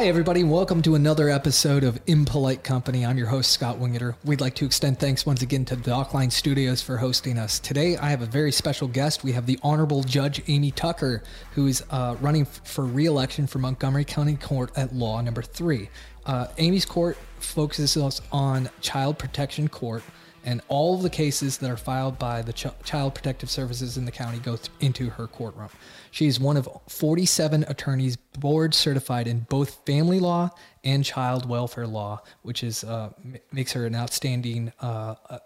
Hi, everybody, welcome to another episode of Impolite Company. I'm your host, Scott Wingeter. We'd like to extend thanks once again to Dockline Studios for hosting us. Today, I have a very special guest. We have the Honorable Judge Amy Tucker, who is uh, running for re election for Montgomery County Court at Law Number Three. Uh, Amy's court focuses on child protection court, and all of the cases that are filed by the Ch- Child Protective Services in the county go th- into her courtroom. She is one of 47 attorneys board certified in both family law and child welfare law, which is uh, m- makes her an outstanding uh, uh,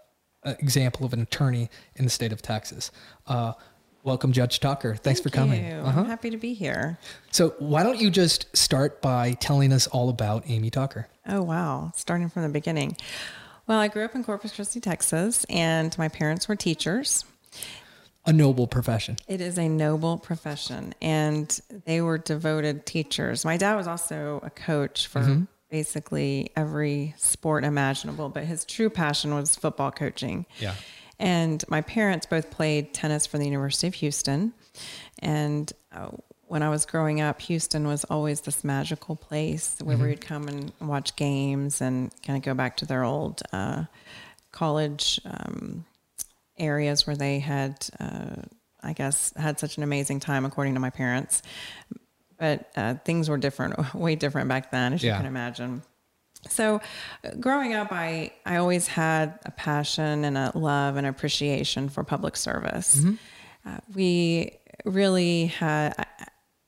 example of an attorney in the state of Texas. Uh, welcome, Judge Tucker. Thanks for coming. you. Uh-huh. I'm happy to be here. So, why don't you just start by telling us all about Amy Tucker? Oh, wow. Starting from the beginning. Well, I grew up in Corpus Christi, Texas, and my parents were teachers. A noble profession. It is a noble profession, and they were devoted teachers. My dad was also a coach for basically every sport imaginable, but his true passion was football coaching. Yeah. And my parents both played tennis for the University of Houston. And uh, when I was growing up, Houston was always this magical place where we'd come and watch games and kind of go back to their old uh, college um, areas where they had, uh, I guess, had such an amazing time, according to my parents. But uh, things were different, way different back then, as Yeah. you can imagine. So, uh, growing up, I, I always had a passion and a love and appreciation for public service. Uh, we really had, I,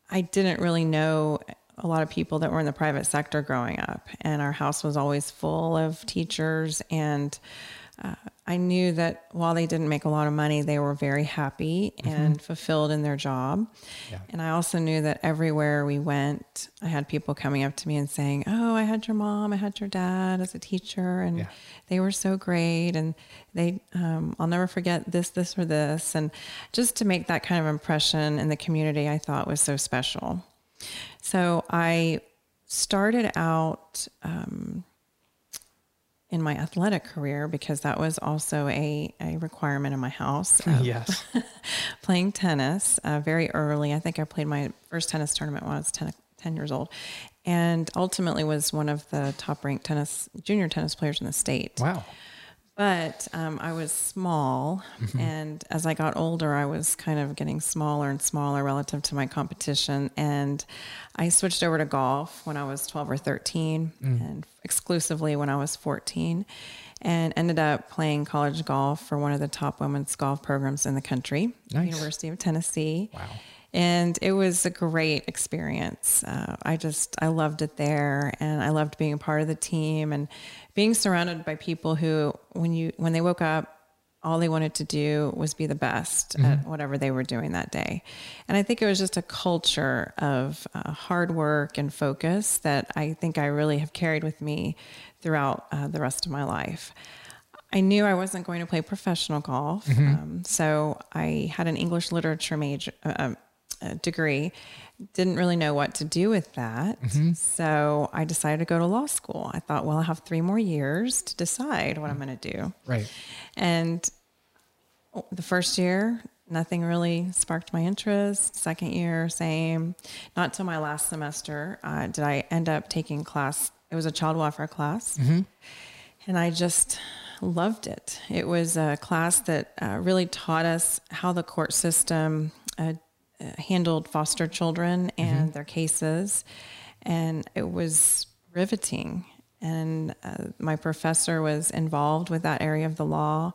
I didn't really know a lot of people that were in the private sector growing up, and our house was always full of teachers. And uh, I knew that while they didn't make a lot of money, they were very happy and fulfilled in their job. And I also knew that everywhere we went, I had people coming up to me and saying, Oh, I had your mom, I had your dad as a teacher, and Yeah. they were so great. And they, um, I'll never forget this, this, or this. And just to make that kind of impression in the community, I thought was so special. So I started out um, in my athletic career because that was also a, a requirement in my house. Yes. playing tennis uh, very early. I think I played my first tennis tournament when I was 10, 10 years old, and ultimately was one of the top ranked tennis junior tennis players in the state. Wow. But um, I was small, and as I got older, I was kind of getting smaller and smaller relative to my competition. And I switched over to golf when I was 12 or 13, and exclusively when I was 14, and ended up playing college golf for one of the top women's golf programs in the country, Nice. University of Tennessee. Wow. And it was a great experience. Uh, I just, I loved it there and I loved being a part of the team and being surrounded by people who, when you, when they woke up, all they wanted to do was be the best at whatever they were doing that day. And I think it was just a culture of uh, hard work and focus that I think I really have carried with me throughout uh, the rest of my life. I knew I wasn't going to play professional golf, um, so I had an English literature major uh, uh, degree. Didn't really know what to do with that, so I decided to go to law school. I thought, well, I have three more years to decide what I'm going to do. Right. And the first year, nothing really sparked my interest. Second year, same. Not till my last semester uh, did I end up taking class. It was a child welfare class, and I just loved it. It was a class that uh, really taught us how the court system uh, handled foster children and their cases, and it was riveting. And uh, my professor was involved with that area of the law.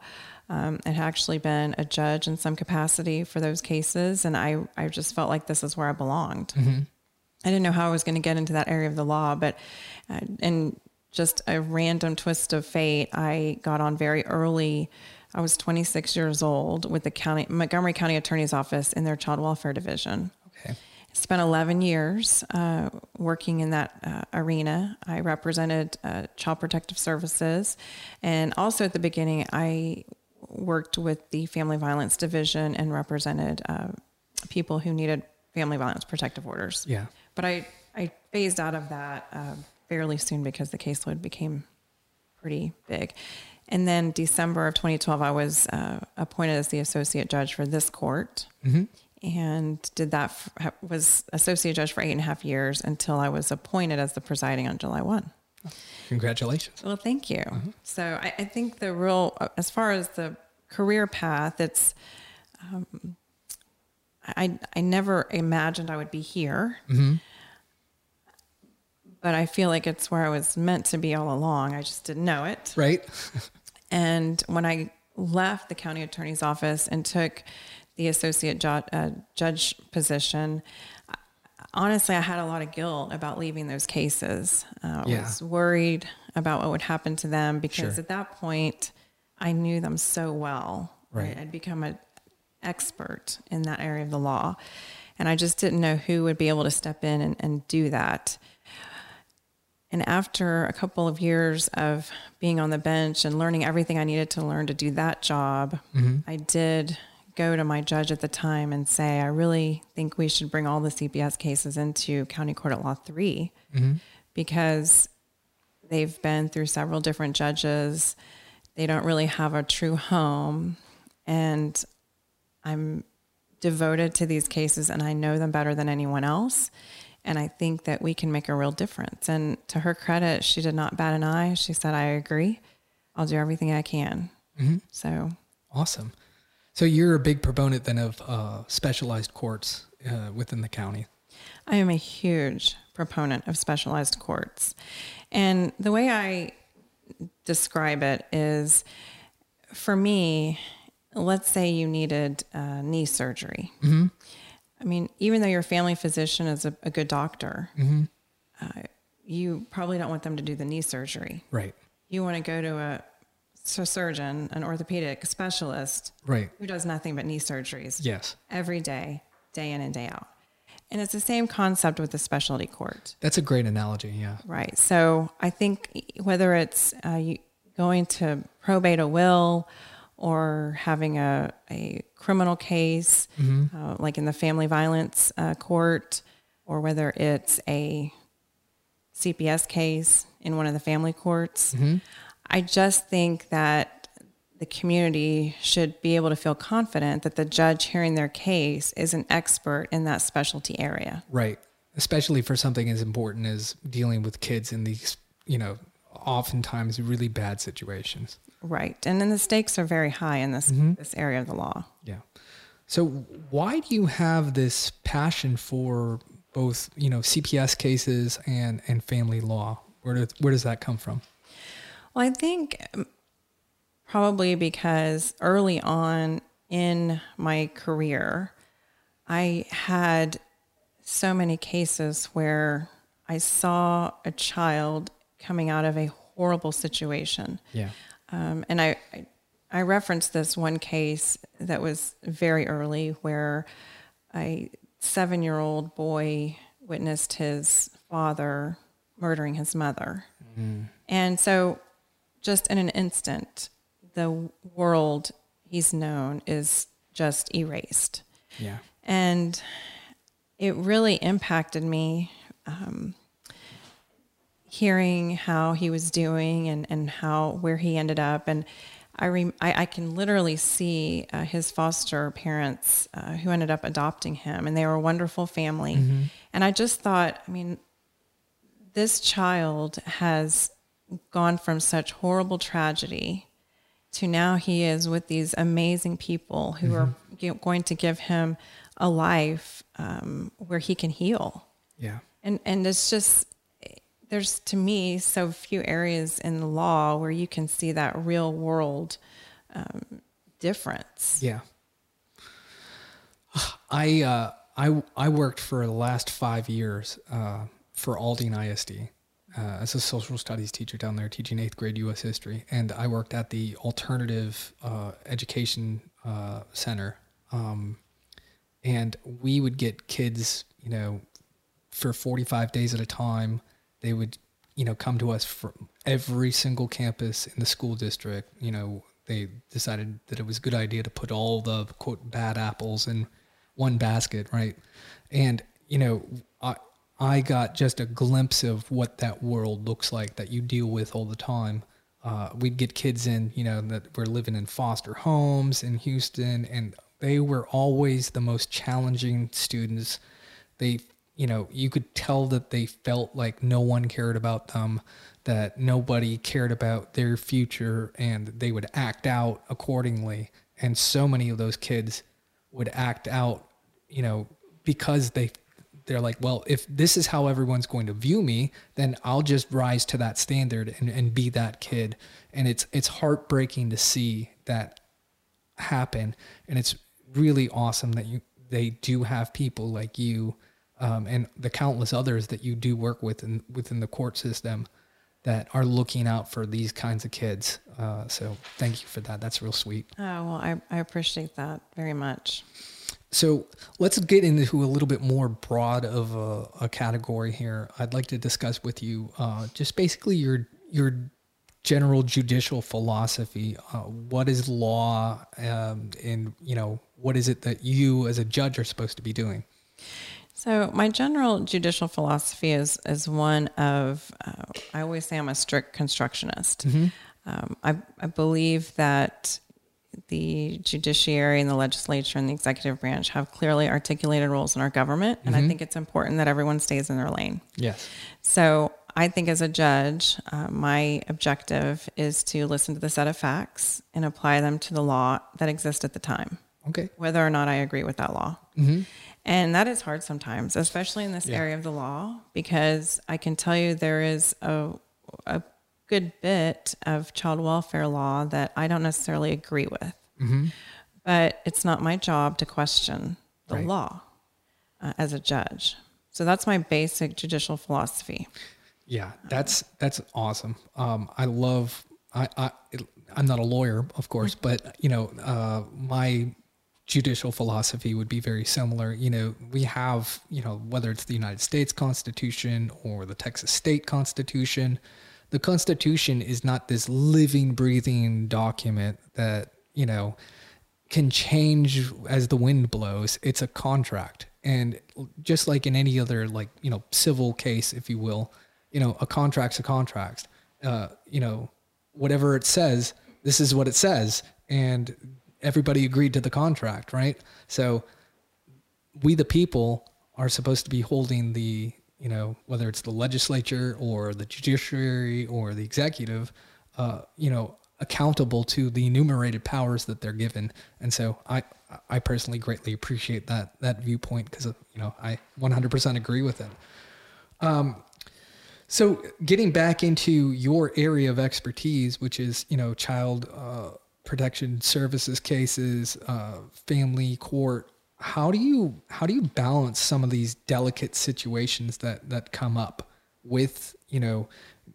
Um, and had actually been a judge in some capacity for those cases, and I, I just felt like this is where I belonged. I didn't know how I was going to get into that area of the law, but uh, in just a random twist of fate, I got on very early. I was 26 years old with the county Montgomery County Attorney's Office in their child welfare division. Okay. Spent 11 years uh, working in that uh, arena. I represented uh, Child Protective Services, and also at the beginning, I worked with the Family Violence Division and represented uh, people who needed family violence protective orders. Yeah. But I, I phased out of that uh, fairly soon because the caseload became pretty big. And then December of 2012, I was uh, appointed as the associate judge for this court. and did that f- was associate judge for eight and a half years until I was appointed as the presiding on July one. Congratulations. Well, thank you. So I, I think the real, as far as the career path, it's, um, I, I never imagined I would be here. But I feel like it's where I was meant to be all along. I just didn't know it. Right? And when I left the county attorney's office and took the associate ju- uh, judge position, honestly, I had a lot of guilt about leaving those cases. Uh, I Yeah. was worried about what would happen to them because Sure. at that point, I knew them so well. Right. I, I'd become an expert in that area of the law. And I just didn't know who would be able to step in and, and do that. And after a couple of years of being on the bench and learning everything I needed to learn to do that job, mm-hmm. I did go to my judge at the time and say, I really think we should bring all the CPS cases into County Court at Law 3 mm-hmm. because they've been through several different judges. They don't really have a true home. And I'm devoted to these cases and I know them better than anyone else. And I think that we can make a real difference. And to her credit, she did not bat an eye. She said, I agree. I'll do everything I can. So, Awesome. So you're a big proponent then of uh, specialized courts uh, within the county. I am a huge proponent of specialized courts. And the way I describe it is for me, let's say you needed uh, knee surgery. I mean, even though your family physician is a, a good doctor, uh, you probably don't want them to do the knee surgery. Right. You want to go to a su- surgeon, an orthopedic specialist Right. who does nothing but knee surgeries Yes. every day, day in and day out. And it's the same concept with the specialty court, That's a great analogy. Yeah. right? So I think whether it's uh, you going to probate a will or having a, a criminal case, uh, like in the family violence uh, court, or whether it's a CPS case in one of the family courts, I just think that the community should be able to feel confident that the judge hearing their case is an expert in that specialty area. Right. Especially for something as important as dealing with kids in these, you know, oftentimes really bad situations. Right. And then the stakes are very high in this this area of the law. Yeah. So why do you have this passion for both, you know, CPS cases and and family law? Where does where does that come from? Well, I think um, probably because early on in my career, I had so many cases where I saw a child coming out of a horrible situation. Yeah. Um, and I, I, I referenced this one case that was very early where a seven year old boy witnessed his father murdering his mother. And so, just in an instant, the world he's known is just erased. Yeah. And it really impacted me um, hearing how he was doing and, and how where he ended up. And I, rem- I, I can literally see uh, his foster parents uh, who ended up adopting him, and they were a wonderful family. And I just thought, I mean, this child has gone from such horrible tragedy to now he is with these amazing people who are g- going to give him a life um, where he can heal. Yeah. And and it's just there's to me so few areas in the law where you can see that real world um, difference. Yeah. I uh, I I worked for the last five years uh, for Aldine ISD uh, as a social studies teacher down there, teaching eighth grade U.S. history, and I worked at the alternative uh, education uh, center, um, and we would get kids, you know, for forty five days at a time. They would, you know, come to us from every single campus in the school district. You know, they decided that it was a good idea to put all the quote bad apples in one basket, right? And you know, I I got just a glimpse of what that world looks like that you deal with all the time. Uh, we'd get kids in, you know, that were living in foster homes in Houston, and they were always the most challenging students. They, you know, you could tell that they felt like no one cared about them, that nobody cared about their future, and they would act out accordingly. And so many of those kids would act out, you know, because they they're like, well, if this is how everyone's going to view me, then I'll just rise to that standard and, and be that kid. And it's it's heartbreaking to see that happen. And it's really awesome that you they do have people like you um, and the countless others that you do work with in, within the court system that are looking out for these kinds of kids. Uh, so thank you for that. That's real sweet. Oh, well, I, I appreciate that very much. So let's get into a little bit more broad of a, a category here. I'd like to discuss with you uh, just basically your your general judicial philosophy. Uh, what is law, um, and you know what is it that you as a judge are supposed to be doing? So my general judicial philosophy is is one of uh, I always say I'm a strict constructionist. Mm-hmm. Um, I, I believe that the judiciary and the legislature and the executive branch have clearly articulated roles in our government, and Mm-hmm. I think it's important that everyone stays in their lane. Yes. So I think as a judge, uh, my objective is to listen to the set of facts and apply them to the law that exists at the time, Okay. whether or not I agree with that law. Mm-hmm. And that is hard sometimes, especially in this Yeah. area of the law, because I can tell you there is a, a good bit of child welfare law that I don't necessarily agree with. Mm-hmm. But it's not my job to question the Right. law uh, as a judge. So that's my basic judicial philosophy. Yeah, that's that's awesome. Um, I love. I, I I'm not a lawyer, of course, but you know, uh, my judicial philosophy would be very similar. You know, we have you know whether it's the United States Constitution or the Texas State Constitution. The Constitution is not this living, breathing document that you know can change as the wind blows. It's a contract. And just like in any other like, you know, civil case, if you will, you know, a contract's a contract. Uh, you know, whatever it says, this is what it says. And everybody agreed to the contract, right? So we the people are supposed to be holding the, you know, whether it's the legislature or the judiciary or the executive, uh, you know, accountable to the enumerated powers that they're given. And so I, I personally greatly appreciate that that viewpoint because you know I 100% agree with it. Um, so getting back into your area of expertise, which is you know child uh, protection services cases, uh, family court, how do you how do you balance some of these delicate situations that that come up with you know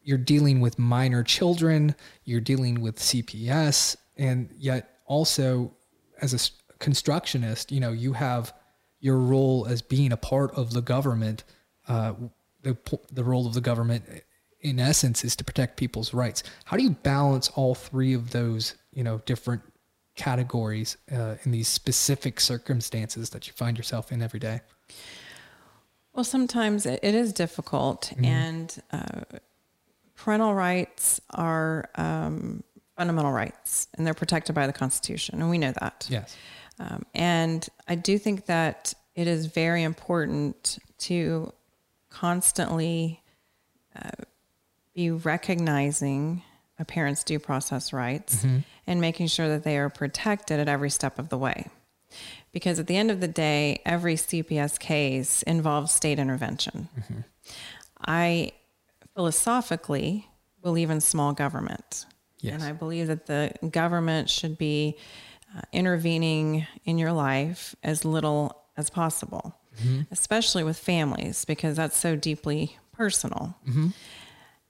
you're dealing with minor children, you're dealing with CPS, and yet also as a constructionist, you know, you have your role as being a part of the government. Uh, the the role of the government, in essence, is to protect people's rights. How do you balance all three of those, you know, different categories uh, in these specific circumstances that you find yourself in every day? Well, sometimes it, is difficult, and uh, parental rights are um, fundamental rights, and they're protected by the Constitution, and we know that. Yes. Um, and I do think that it is very important to constantly uh, be recognizing a parent's due process rights mm-hmm. and making sure that they are protected at every step of the way. Because at the end of the day, every CPS case involves state intervention. Mm-hmm. I philosophically believe in small government. Yes. And I believe that the government should be uh, intervening in your life as little as possible, mm-hmm. especially with families, because that's so deeply personal.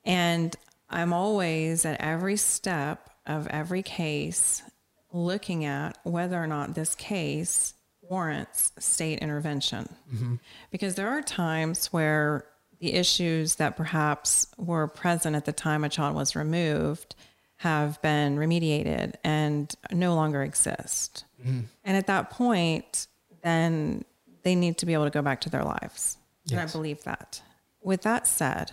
And I'm always at every step of every case looking at whether or not this case warrants state intervention. Mm-hmm. Because there are times where the issues that perhaps were present at the time a child was removed have been remediated and no longer exist. Mm-hmm. And at that point, then they need to be able to go back to their lives. And I believe that. With that said,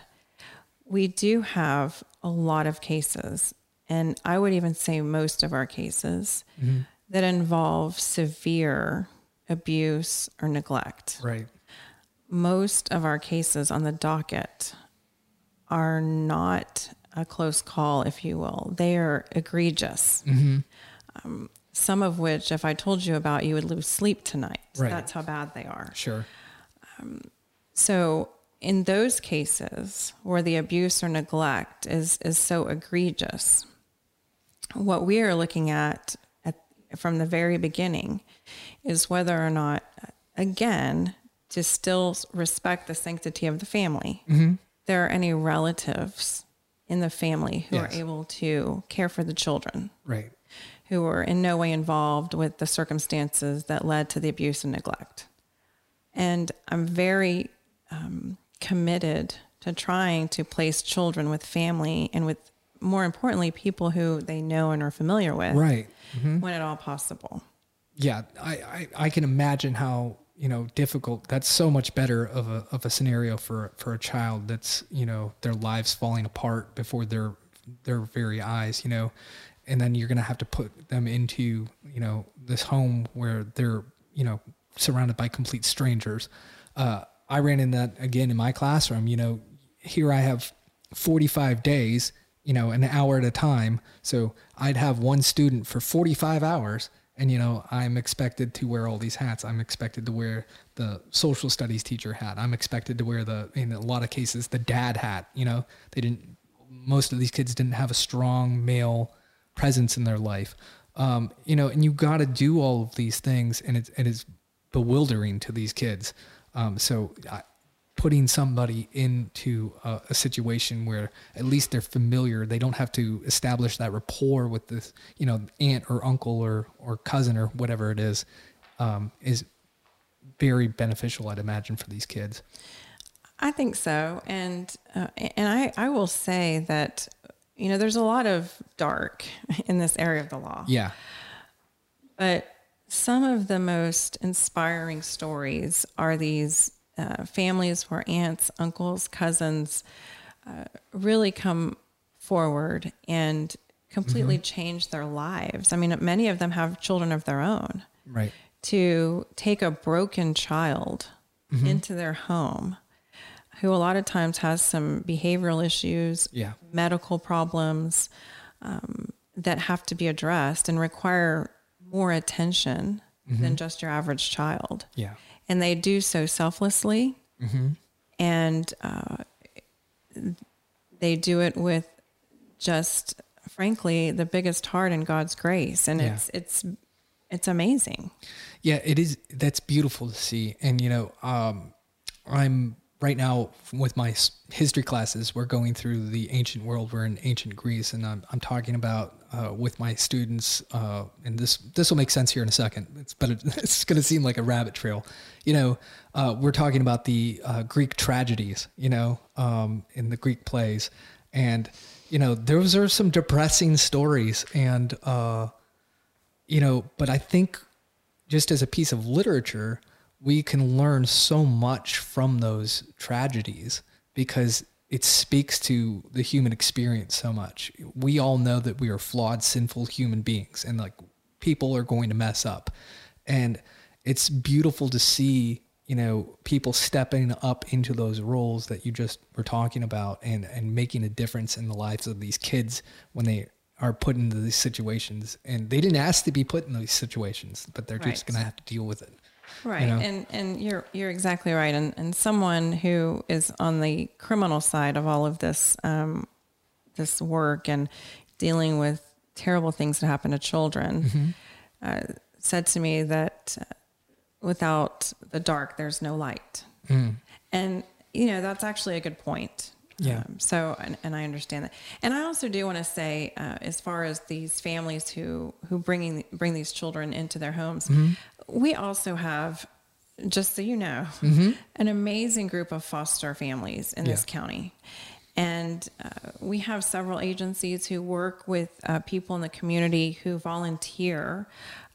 we do have a lot of cases, and I would even say most of our cases mm-hmm. that involve severe abuse or neglect. Right. Most of our cases on the docket are not a close call, if you will. They are egregious. Mm-hmm. Um, some of which, if I told you about, you would lose sleep tonight. Right. That's how bad they are. Sure. Um, so, in those cases where the abuse or neglect is, is so egregious, what we are looking at, at from the very beginning is whether or not, again, to still respect the sanctity of the family, there are any relatives in the family who Yes. are able to care for the children Right. who were in no way involved with the circumstances that led to the abuse and neglect. And I'm very um, committed to trying to place children with family and with, more importantly, people who they know and are familiar with Right. when at all possible. Yeah, I, I, I can imagine how you know difficult. That's so much better of a of a scenario for for a child that's you know their lives falling apart before their their very eyes. You know, and then you're gonna have to put them into you know this home where they're you know surrounded by complete strangers. Uh, I ran in that again in my classroom. You know, here I have 45 days, you know, an hour at a time. So I'd have one student for 45 hours. And, you know, I'm expected to wear all these hats. I'm expected to wear the social studies teacher hat. I'm expected to wear the, in a lot of cases, the dad hat. You know, they didn't, most of these kids didn't have a strong male presence in their life. Um, you know, and you got to do all of these things. And it's, it is bewildering to these kids. Um, so I, putting somebody into a, a situation where at least they're familiar, they don't have to establish that rapport with this, you know, aunt or uncle or or cousin or whatever it is, um, is very beneficial, I'd imagine, for these kids. I think so, and uh, and I I will say that you know there's a lot of dark in this area of the law. Yeah, But some of the most inspiring stories are these uh, families where aunts, uncles, cousins uh, really come forward and completely change their lives. I mean, many of them have children of their own. right. To take a broken child into their home who a lot of times has some behavioral issues, Yeah. medical problems um, that have to be addressed and require more attention than just your average child. Yeah, And they do so selflessly, and uh, they do it with just, frankly, the biggest heart and God's grace, and Yeah. it's it's it's amazing. Yeah, it is. That's beautiful to see. And, you know, um, I'm right now with my history classes, we're going through the ancient world. We're in ancient Greece, and I'm, I'm talking about uh, with my students, uh, and this this will make sense here in a second. It's but it's going to seem like a rabbit trail. You know, uh, we're talking about the uh, Greek tragedies. You know, um, in the Greek plays, and you know, those are some depressing stories, and uh, you know, but I think just as a piece of literature, we can learn so much from those tragedies because it speaks to the human experience so much. We all know that we are flawed, sinful human beings, and like people are going to mess up. And it's beautiful to see, you know, people stepping up into those roles that you just were talking about and, and making a difference in the lives of these kids when they are put into these situations. And they didn't ask to be put in these situations, but they're just going to have to deal with it. Right. know? And and you're you're exactly right. And and someone who is on the criminal side of all of this um, this work and dealing with terrible things that happen to children uh, said to me that uh, without the dark, there's no light. And you know that's actually a good point. Yeah. Um, so, and, and I understand that. And I also do want to say, uh, as far as these families who who bringing bring these children into their homes, we also have, just so you know, an amazing group of foster families in this county. And uh, we have several agencies who work with uh, people in the community who volunteer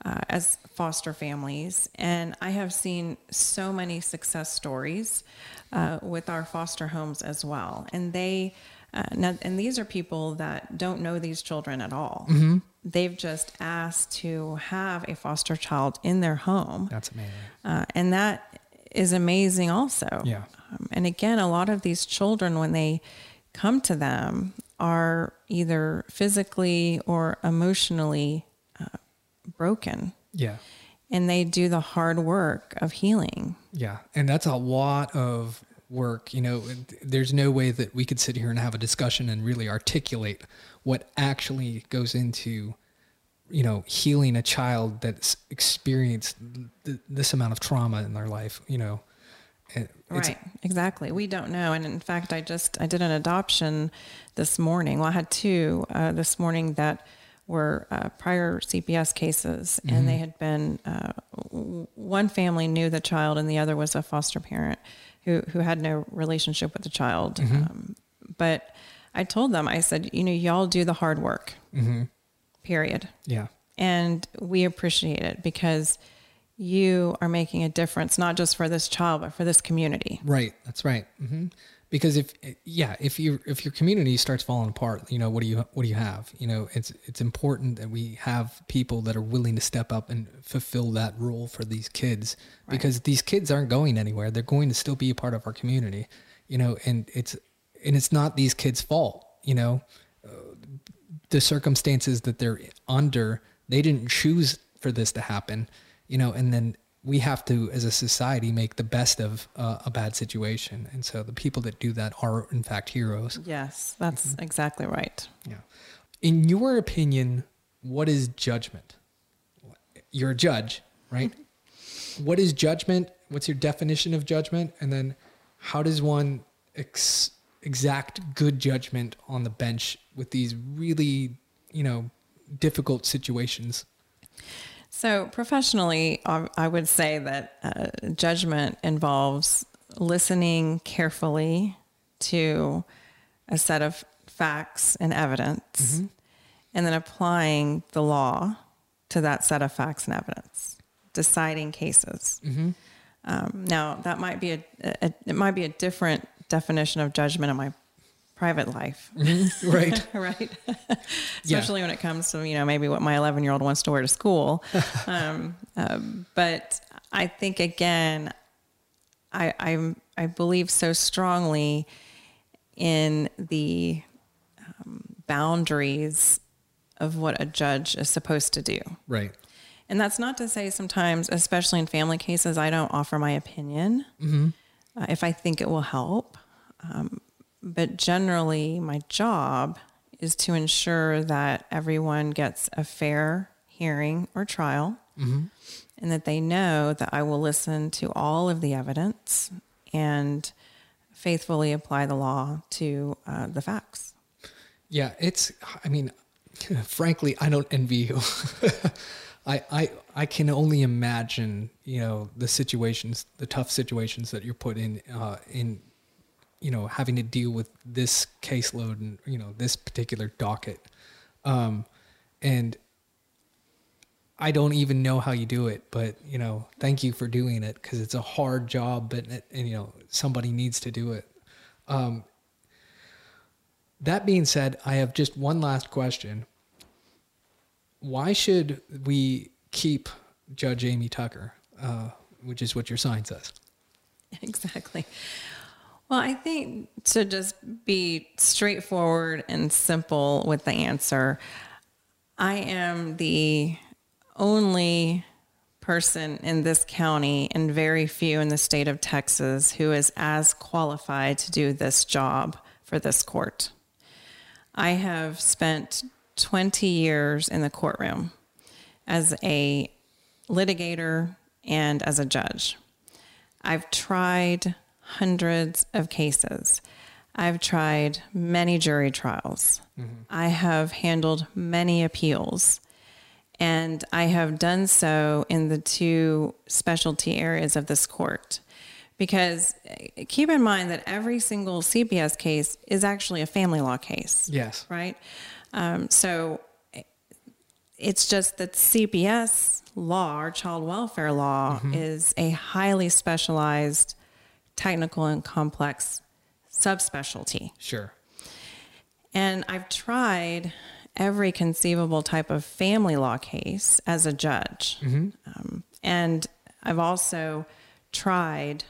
uh, as foster families. And I have seen so many success stories uh, with our foster homes as well. And they, uh, now, and these are people that don't know these children at all. They've just asked to have a foster child in their home. That's amazing. Uh, and that is amazing also. Yeah. Um, and again, a lot of these children, when they come to them, are either physically or emotionally uh, broken. Yeah. And they do the hard work of healing. Yeah. And that's a lot of work. You know, there's no way that we could sit here and have a discussion and really articulate what actually goes into, you know, healing a child that's experienced th- this amount of trauma in their life, you know. It's, right, exactly. We don't know, and in fact, I just I did an adoption this morning. Well, I had two uh, this morning that were uh, prior CPS cases, mm-hmm. and they had been uh, one family knew the child, and the other was a foster parent who who had no relationship with the child. Mm-hmm. Um, but I told them, I said, you know, y'all do the hard work. Mm-hmm. Period. Yeah, and we appreciate it because you are making a difference, not just for this child, but for this community. Right. That's right. Mm-hmm. Because if, yeah, if you, if your community starts falling apart, you know, what do you, what do you have? You know, it's, it's important that we have people that are willing to step up and fulfill that role for these kids right. because these kids aren't going anywhere. They're going to still be a part of our community, you know, and it's, and it's not these kids' fault, you know, the circumstances that they're under, they didn't choose for this to happen you know, and then we have to, as a society, make the best of uh, a bad situation. And so the people that do that are, in fact, heroes. Yes, that's mm-hmm. exactly right. Yeah. In your opinion, what is judgment? You're a judge, right? what is judgment? What's your definition of judgment? And then how does one ex- exact good judgment on the bench with these really, you know, difficult situations? So, professionally, I would say that uh, judgment involves listening carefully to a set of facts and evidence, mm-hmm. and then applying the law to that set of facts and evidence, deciding cases. Mm-hmm. Um, now, that might be a, a, it might be a different definition of judgment in my private life. Right. right. Especially yeah. when it comes to, you know, maybe what my 11 year old wants to wear to school. um, uh, but I think again, I, I, I believe so strongly in the um, boundaries of what a judge is supposed to do. Right. And that's not to say sometimes, especially in family cases, I don't offer my opinion mm-hmm. uh, if I think it will help. Um, but generally, my job is to ensure that everyone gets a fair hearing or trial mm-hmm. and that they know that I will listen to all of the evidence and faithfully apply the law to uh, the facts. Yeah, it's, I mean, frankly, I don't envy you. I, I, I can only imagine, you know, the situations, the tough situations that you're put in, uh, in you know having to deal with this caseload and you know this particular docket. Um, and i don't even know how you do it but you know thank you for doing it because it's a hard job but and you know somebody needs to do it. Um, that being said i have just one last question. Why should we keep judge amy tucker uh, which is what your sign says? Exactly well, I think to just be straightforward and simple with the answer, I am the only person in this county and very few in the state of Texas who is as qualified to do this job for this court. I have spent 20 years in the courtroom as a litigator and as a judge. I've tried hundreds of cases. I've tried many jury trials. Mm-hmm. I have handled many appeals. And I have done so in the two specialty areas of this court. Because eh, keep in mind that every single CPS case is actually a family law case. Yes. Right? Um, so eh, it's just that CPS law, our child welfare law, mm-hmm. is a highly specialized technical and complex subspecialty. Sure. And I've tried every conceivable type of family law case as a judge. Um, and I've also tried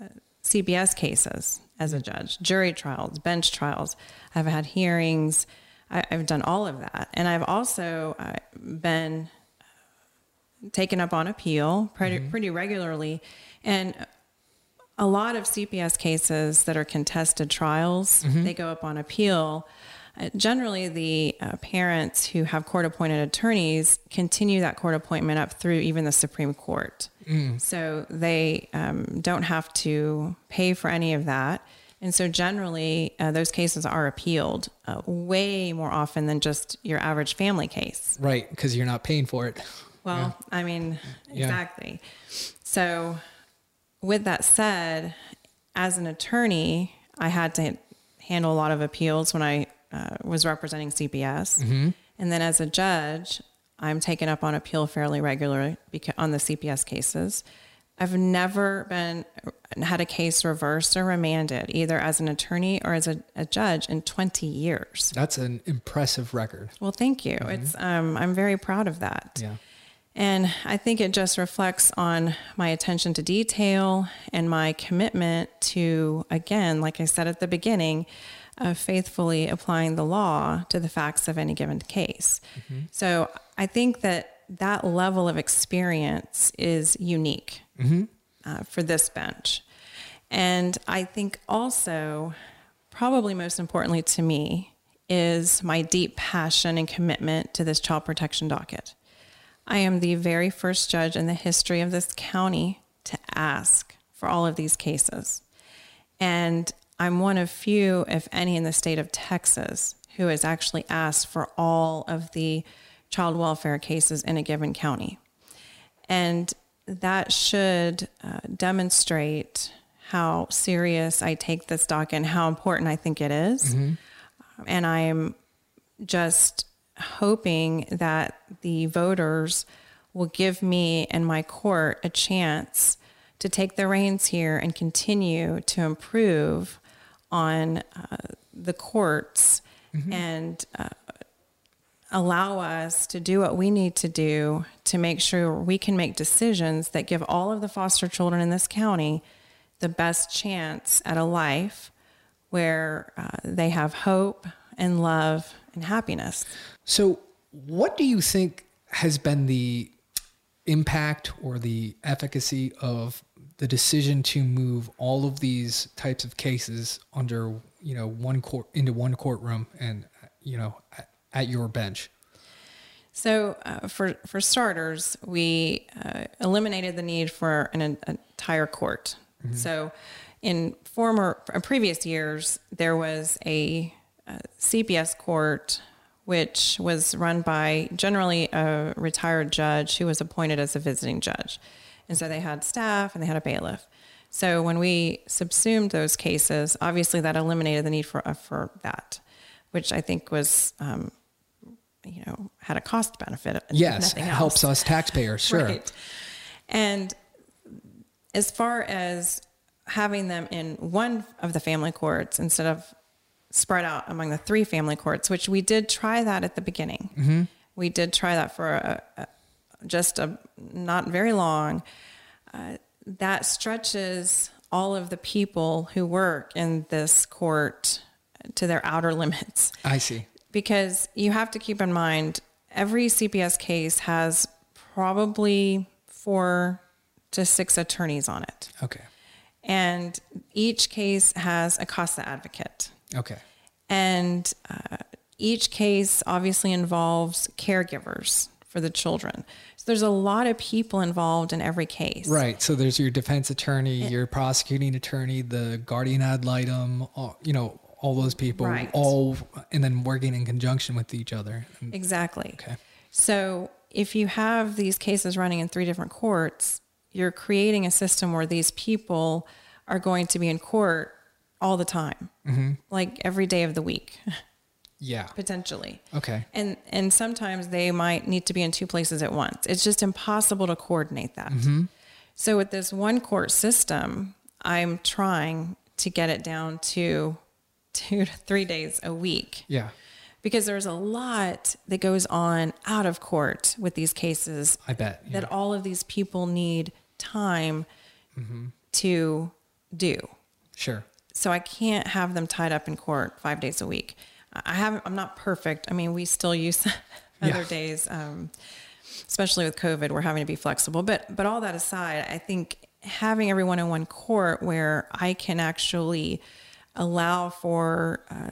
uh, CPS cases as a judge, jury trials, bench trials. I've had hearings. I, I've done all of that. And I've also uh, been taken up on appeal pretty, pretty regularly. And a lot of CPS cases that are contested trials, they go up on appeal. Uh, generally, the uh, parents who have court appointed attorneys continue that court appointment up through even the Supreme Court. So they um, don't have to pay for any of that. And so generally, uh, those cases are appealed uh, way more often than just your average family case. Right, because you're not paying for it. Well, I mean, Yeah. exactly. So, with that said, as an attorney, I had to handle a lot of appeals when I uh, was representing CPS. And then as a judge, I'm taken up on appeal fairly regularly because, on the CPS cases. I've never been had a case reversed or remanded either as an attorney or as a, a judge in 20 years. That's an impressive record. Well, thank you. It's um, I'm very proud of that. Yeah. And I think it just reflects on my attention to detail and my commitment to, again, like I said at the beginning, uh, faithfully applying the law to the facts of any given case. So I think that that level of experience is unique uh, for this bench. And I think also, probably most importantly to me, is my deep passion and commitment to this child protection docket. I am the very first judge in the history of this county to ask for all of these cases. And I'm one of few, if any, in the state of Texas who has actually asked for all of the child welfare cases in a given county. And that should uh, demonstrate how serious I take this docket and how important I think it is. And I'm just hoping that the voters will give me and my court a chance to take the reins here and continue to improve on uh, the courts and uh, allow us to do what we need to do to make sure we can make decisions that give all of the foster children in this county the best chance at a life where uh, they have hope and love and happiness. So, what do you think has been the impact or the efficacy of the decision to move all of these types of cases under, you know, one court into one courtroom and, you know, at, your bench? So, uh, for for starters, we uh, eliminated the need for an, an entire court. So, in former uh, previous years, there was a, uh CPS court which was run by generally a retired judge who was appointed as a visiting judge, and so they had staff and they had a bailiff. So when we subsumed those cases, obviously that eliminated the need for uh, for that, which I think was. Um, you know, had a cost benefit. Yes, helps us taxpayers, sure. Right. And as far as having them in one of the family courts instead of spread out among the three family courts, which we did try that at the beginning. Mm-hmm. We did try that for a, a, just a not very long. Uh, that stretches all of the people who work in this court to their outer limits I see. because you have to keep in mind every CPS case has probably four to six attorneys on it. Okay. And each case has a CASA advocate. Okay. And uh, each case obviously involves caregivers for the children. So there's a lot of people involved in every case. Right. So there's your defense attorney, your prosecuting attorney, the guardian ad litem, all, you know, all those people, Right. all, and then working in conjunction with each other. Exactly. Okay. So if you have these cases running in three different courts, you're creating a system where these people are going to be in court all the time, mm-hmm. like every day of the week, Yeah. potentially. Okay. And and sometimes they might need to be in two places at once. It's just impossible to coordinate that. Mm-hmm. So with this one court system, I'm trying to get it down to two to three days a week Yeah. because there's a lot that goes on out of court with these cases I bet. yeah. that all of these people need time mm-hmm. to do. Sure. So I can't have them tied up in court five days a week. I haven't. I'm not perfect. I mean, we still use other Yeah. days, um, especially with COVID. We're having to be flexible. But but all that aside, I think having everyone in one court where I can actually allow for uh,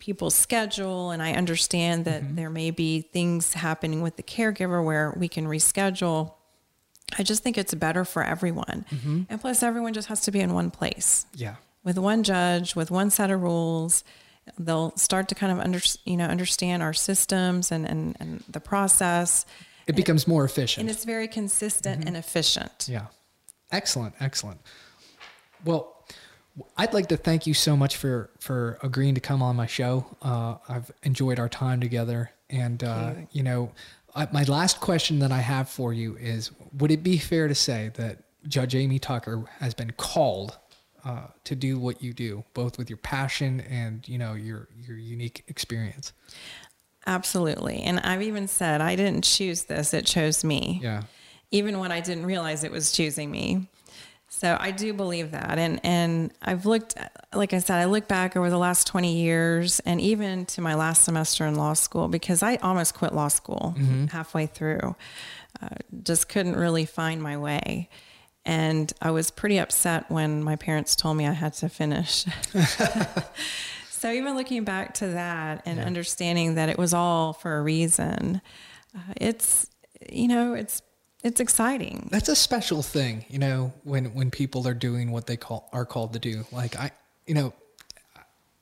people's schedule, and I understand that there may be things happening with the caregiver where we can reschedule. I just think it's better for everyone. And plus, everyone just has to be in one place Yeah. With one judge, with one set of rules. They'll start to kind of under, you know, understand our systems and, and, and the process. It becomes more efficient. And it's very consistent and efficient. Yeah. Excellent. Excellent. Well, I'd like to thank you so much for for agreeing to come on my show. Uh, I've enjoyed our time together, and uh, you. you know, I, my last question that I have for you is: Would it be fair to say that Judge Amy Tucker has been called uh, to do what you do, both with your passion and you know your your unique experience? Absolutely. And I've even said, I didn't choose this, it chose me. Yeah. even when I didn't realize it was choosing me. So I do believe that. And, and I've looked, like I said, I look back over the last 20 years and even to my last semester in law school, because I almost quit law school halfway through, uh, just couldn't really find my way. And I was pretty upset when my parents told me I had to finish. so even looking back to that and understanding that it was all for a reason, uh, it's, you know, it's, it's exciting. that's a special thing, you know, when when people are doing what they call are called to do. Like I, you know,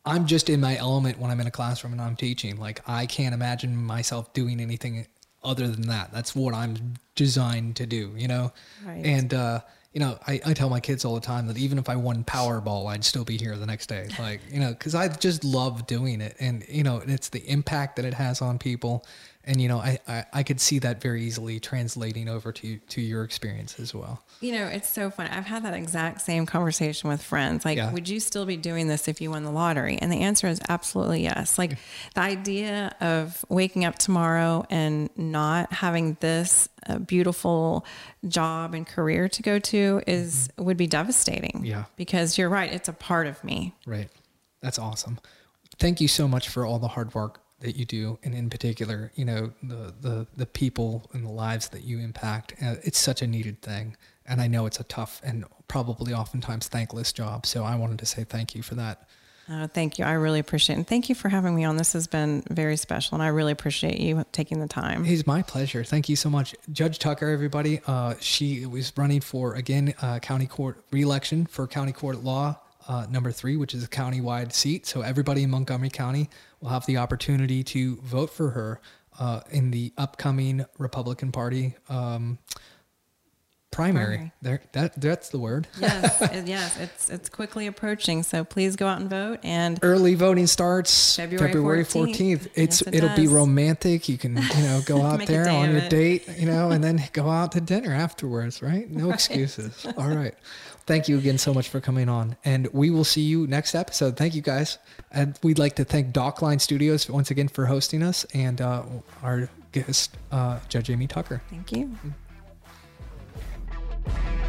I'm just in my element when I'm in a classroom and I'm teaching. Like I can't imagine myself doing anything other than that. That's what I'm designed to do, you know. Right. And uh, you know, I, I tell my kids all the time that even if I won Powerball, I'd still be here the next day. Like, you know, because I just love doing it, and you know, it's the impact that it has on people, and you know, I, I, I could see that very easily translating over to to your experience as well. You know, it's so fun. I've had that exact same conversation with friends. Like, Yeah. would you still be doing this if you won the lottery? And the answer is absolutely yes. Like, the idea of waking up tomorrow and not having this uh, beautiful job and career to go to is would be devastating. Mm-hmm. Yeah. Because you're right, it's a part of me. Right. That's awesome. Thank you so much for all the hard work that you do, and in particular, you know, the the the people and the lives that you impact. Uh, it's such a needed thing, and I know it's a tough and probably oftentimes thankless job. So I wanted to say thank you for that. Uh, thank you. I really appreciate it. And thank you for having me on. This has been very special. And I really appreciate you taking the time. It's my pleasure. Thank you so much, Judge Tucker. Everybody, uh, she was running for again uh, county court reelection for county court law uh, number three, which is a county-wide seat. So everybody in Montgomery County will have the opportunity to vote for her uh, in the upcoming Republican Party um, primary. Primary. There, that that's the word. yes, it- yes, it's it's quickly approaching. So please go out and vote. And Early voting starts February February 14th. fourteenth. It's Yes, it it'll be romantic. You can you know go out there on your it. date, you know, and then go out to dinner afterwards. Right? No excuses. All right. Thank you again so much for coming on, and we will see you next episode. Thank you guys, and we'd like to thank Dockline Studios once again for hosting us, and uh, our guest uh, Judge Amy Tucker. thank you. Thank you.